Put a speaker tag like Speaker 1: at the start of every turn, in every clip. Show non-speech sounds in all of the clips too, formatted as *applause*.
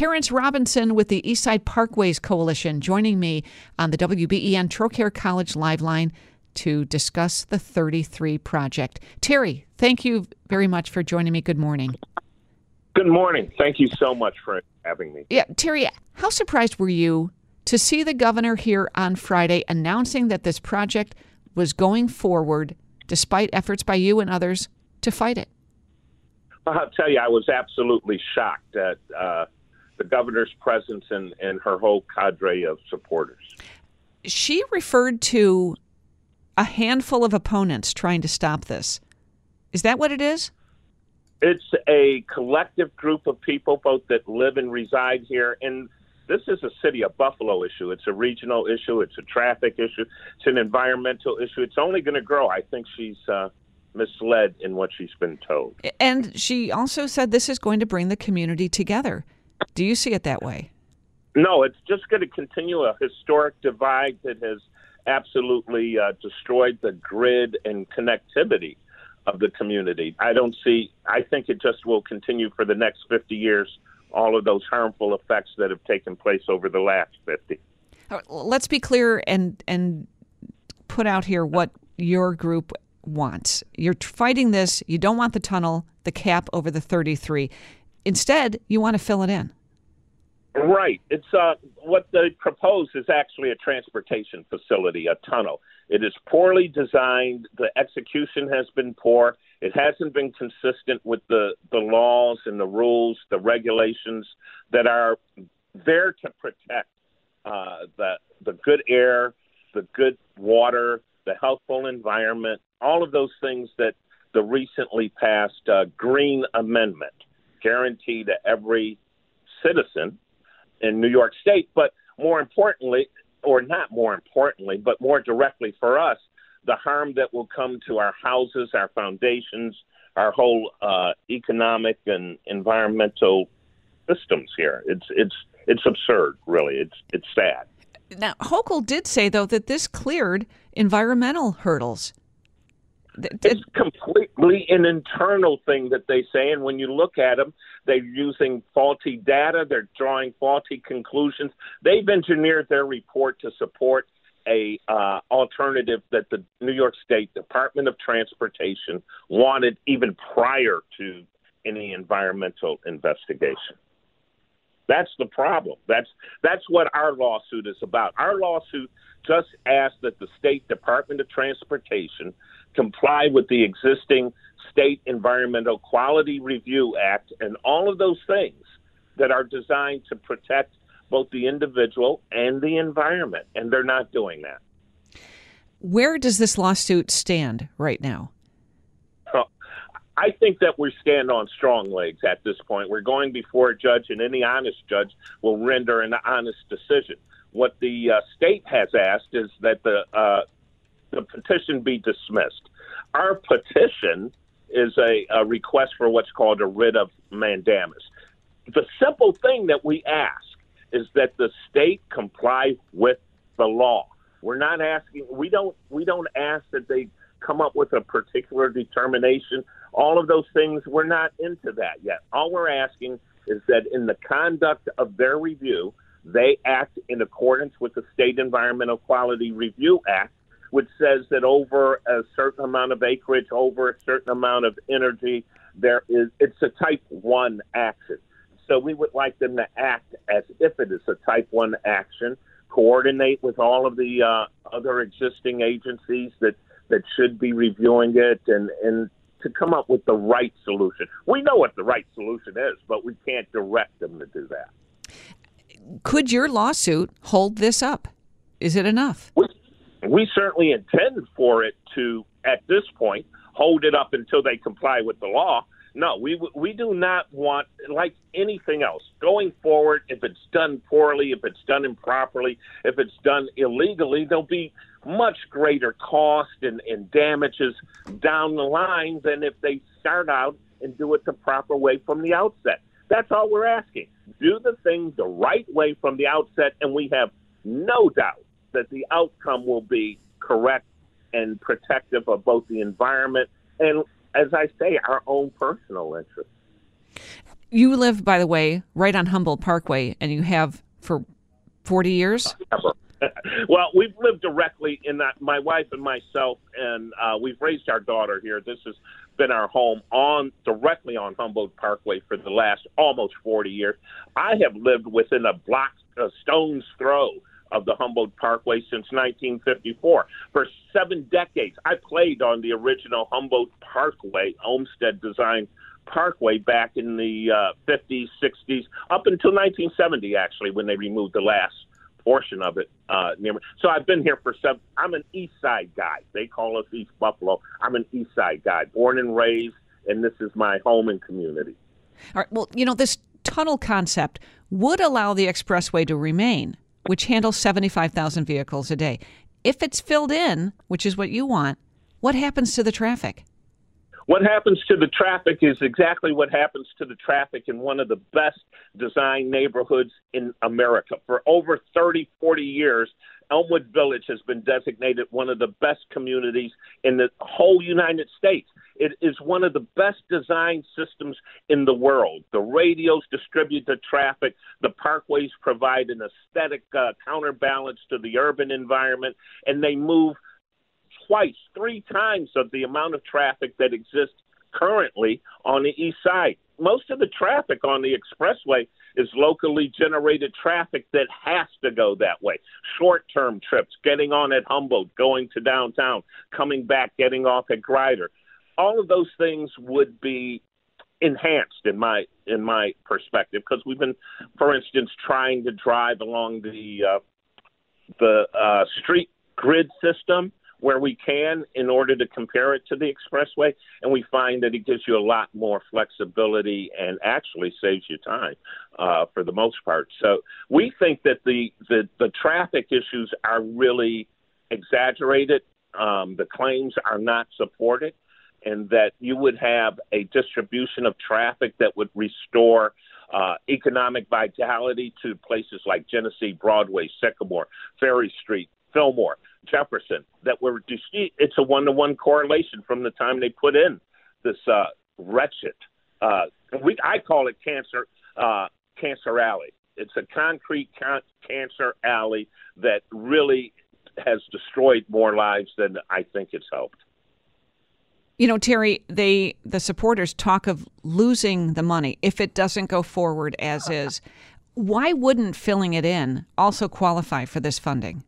Speaker 1: Terrence Robinson with the Eastside Parkways Coalition joining me on the WBEN Trocaire College Live Line to discuss the 33 project. Terry, thank you very much for joining me. Good morning.
Speaker 2: Good morning. Thank you so much for having me.
Speaker 1: Yeah, Terry, how surprised were you to see the governor here on Friday announcing that this project was going forward despite efforts by you and others to fight it?
Speaker 2: I'll tell you, I was absolutely shocked at uh, the governor's presence and, and her whole cadre of supporters.
Speaker 1: She referred to a handful of opponents trying to stop this. Is that what it is?
Speaker 2: It's a collective group of people, both that live and reside here. And this is a city of Buffalo issue. It's a regional issue. It's a traffic issue. It's an environmental issue. It's only going to grow. I think she's uh, misled in what she's been told.
Speaker 1: And she also said this is going to bring the community together. Do you see it that way?
Speaker 2: No, it's just going to continue a historic divide that has absolutely uh, destroyed the grid and connectivity of the community. I don't see, I think it just will continue for the next 50 years, all of those harmful effects that have taken place over the last 50.
Speaker 1: Let's be clear and, and put out here what your group wants. You're fighting this, you don't want the tunnel, the cap over the 33. Instead, you want to fill it in.
Speaker 2: Right. It's uh, what they propose is actually a transportation facility, a tunnel. It is poorly designed. The execution has been poor. It hasn't been consistent with the, the laws and the rules, the regulations that are there to protect uh, the the good air, the good water, the healthful environment, all of those things that the recently passed uh, Green Amendment guarantee to every citizen in New York State. But more importantly, or not more importantly, but more directly for us, the harm that will come to our houses, our foundations, our whole uh, economic and environmental systems here. It's it's it's absurd, really. It's it's sad.
Speaker 1: Now, Hochul did say though that this cleared environmental hurdles.
Speaker 2: It's completely an internal thing that they say, and when you look at them, they're using faulty data. They're drawing faulty conclusions. They've engineered their report to support a uh, alternative that the New York State Department of Transportation wanted even prior to any environmental investigation. That's the problem. That's that's what our lawsuit is about. Our lawsuit just asked that the State Department of Transportation comply with the existing State Environmental Quality Review Act and all of those things that are designed to protect both the individual and the environment, and they're not doing that.
Speaker 1: Where does this lawsuit stand right now?
Speaker 2: I think that we stand on strong legs at this point. We're going before a judge, and any honest judge will render an honest decision. What the uh, state has asked is that the uh, the petition be dismissed. Our petition is a, a request for what's called a writ of mandamus. The simple thing that we ask is that the state comply with the law. We're not asking. We don't. We don't ask that they come up with a particular determination. All of those things, we're not into that yet. All we're asking is that in the conduct of their review, they act in accordance with the State Environmental Quality Review Act, which says that over a certain amount of acreage, over a certain amount of energy, there is it's a type one action. So we would like them to act as if it is a type one action, coordinate with all of the uh, other existing agencies that that should be reviewing it, and and to come up with the right solution. We know what the right solution is, but we can't direct them to do that.
Speaker 1: Could your lawsuit hold this up? Is it enough?
Speaker 2: We, we certainly intend for it to, at this point, hold it up until they comply with the law. No, we we do not want like anything else going forward. If it's done poorly, if it's done improperly, if it's done illegally, there'll be much greater cost and, and damages down the line than if they start out and do it the proper way from the outset. That's all we're asking. Do the thing the right way from the outset, and we have no doubt that the outcome will be correct and protective of both the environment and, as I say, our own personal interests.
Speaker 1: You live, by the way, right on Humboldt Parkway, and you have for 40 years? *laughs*
Speaker 2: well, we've lived directly in that. My wife and myself, and uh, we've raised our daughter here. This has been our home on directly on Humboldt Parkway for the last almost 40 years. I have lived within a block, a stone's throw of the Humboldt Parkway since 1954. For seven decades, I played on the original Humboldt Parkway, Olmsted design Parkway back in the uh, 50s, 60s, up until 1970, actually, when they removed the last portion of it uh, near me. So I've been here for seven. I'm an East Side guy. They call us East Buffalo. I'm an East Side guy, born and raised, and this is my home and community.
Speaker 1: All right. Well, you know, this tunnel concept would allow the expressway to remain, which handles 75,000 vehicles a day. If it's filled in, which is what you want, what happens to the traffic?
Speaker 2: What happens to the traffic is exactly what happens to the traffic in one of the best designed neighborhoods in America. For over 30, 40 years, Elmwood Village has been designated one of the best communities in the whole United States. It is one of the best designed systems in the world. The radios distribute the traffic. The parkways provide an aesthetic uh, counterbalance to the urban environment, and they move – twice, three times of the amount of traffic that exists currently on the east side. Most of the traffic on the expressway is locally generated traffic that has to go that way. Short term trips, getting on at Humboldt, going to downtown, coming back, getting off at Grider. All of those things would be enhanced in my in my perspective because we've been, for instance, trying to drive along the uh, the uh, street grid system where we can in order to compare it to the expressway, and we find that it gives you a lot more flexibility and actually saves you time uh, for the most part. So we think that the the, the traffic issues are really exaggerated. Um, the claims are not supported, and that you would have a distribution of traffic that would restore. Uh, economic vitality to places like Genesee, Broadway, Sycamore, Ferry Street, Fillmore, Jefferson that were it's a one to one correlation from the time they put in this uh, wretched uh, we I call it cancer uh, cancer alley. It's a concrete can- cancer alley that really has destroyed more lives than I think it's helped.
Speaker 1: You know, Terry, they the supporters talk of losing the money if it doesn't go forward as *laughs* is. Why wouldn't filling it in also qualify for this funding?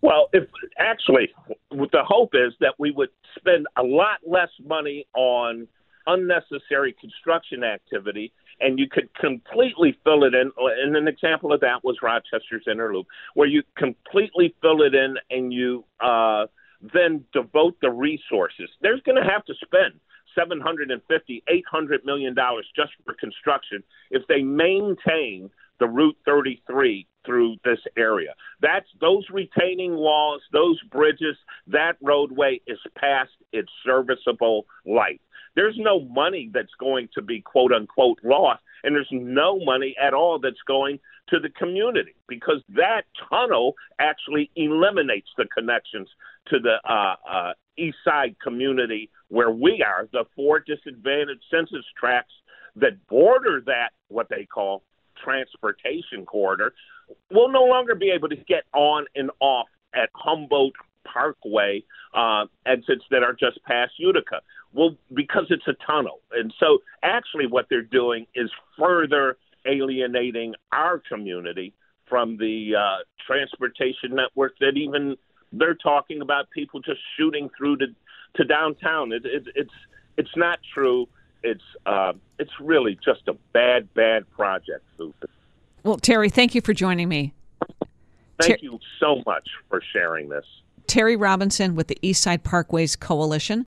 Speaker 2: Well, if actually, the hope is that we would spend a lot less money on unnecessary construction activity and you could completely fill it in. And an example of that was Rochester's Inner Loop, where you completely fill it in and you uh, then devote the resources. There's going to have to spend 750, 800 million dollars just for construction if they maintain the Route 33 through this area. That's those retaining walls, those bridges, that roadway is past its serviceable life. There's no money that's going to be quote unquote lost, and there's no money at all that's going to the community because that tunnel actually eliminates the connections to the uh, uh, east side community where we are. The four disadvantaged census tracts that border that, what they call transportation corridor, will no longer be able to get on and off at Humboldt Parkway uh, exits that are just past Utica. Well, because it's a tunnel. And so actually, what they're doing is further alienating our community from the uh, transportation network that even they're talking about people just shooting through to, to downtown. It, it, it's, it's not true. It's, uh, it's really just a bad, bad project, Susan.
Speaker 1: Well, Terry, thank you for joining me.
Speaker 2: Thank Ter- you so much for sharing this.
Speaker 1: Terry Robinson with the Eastside Parkways Coalition.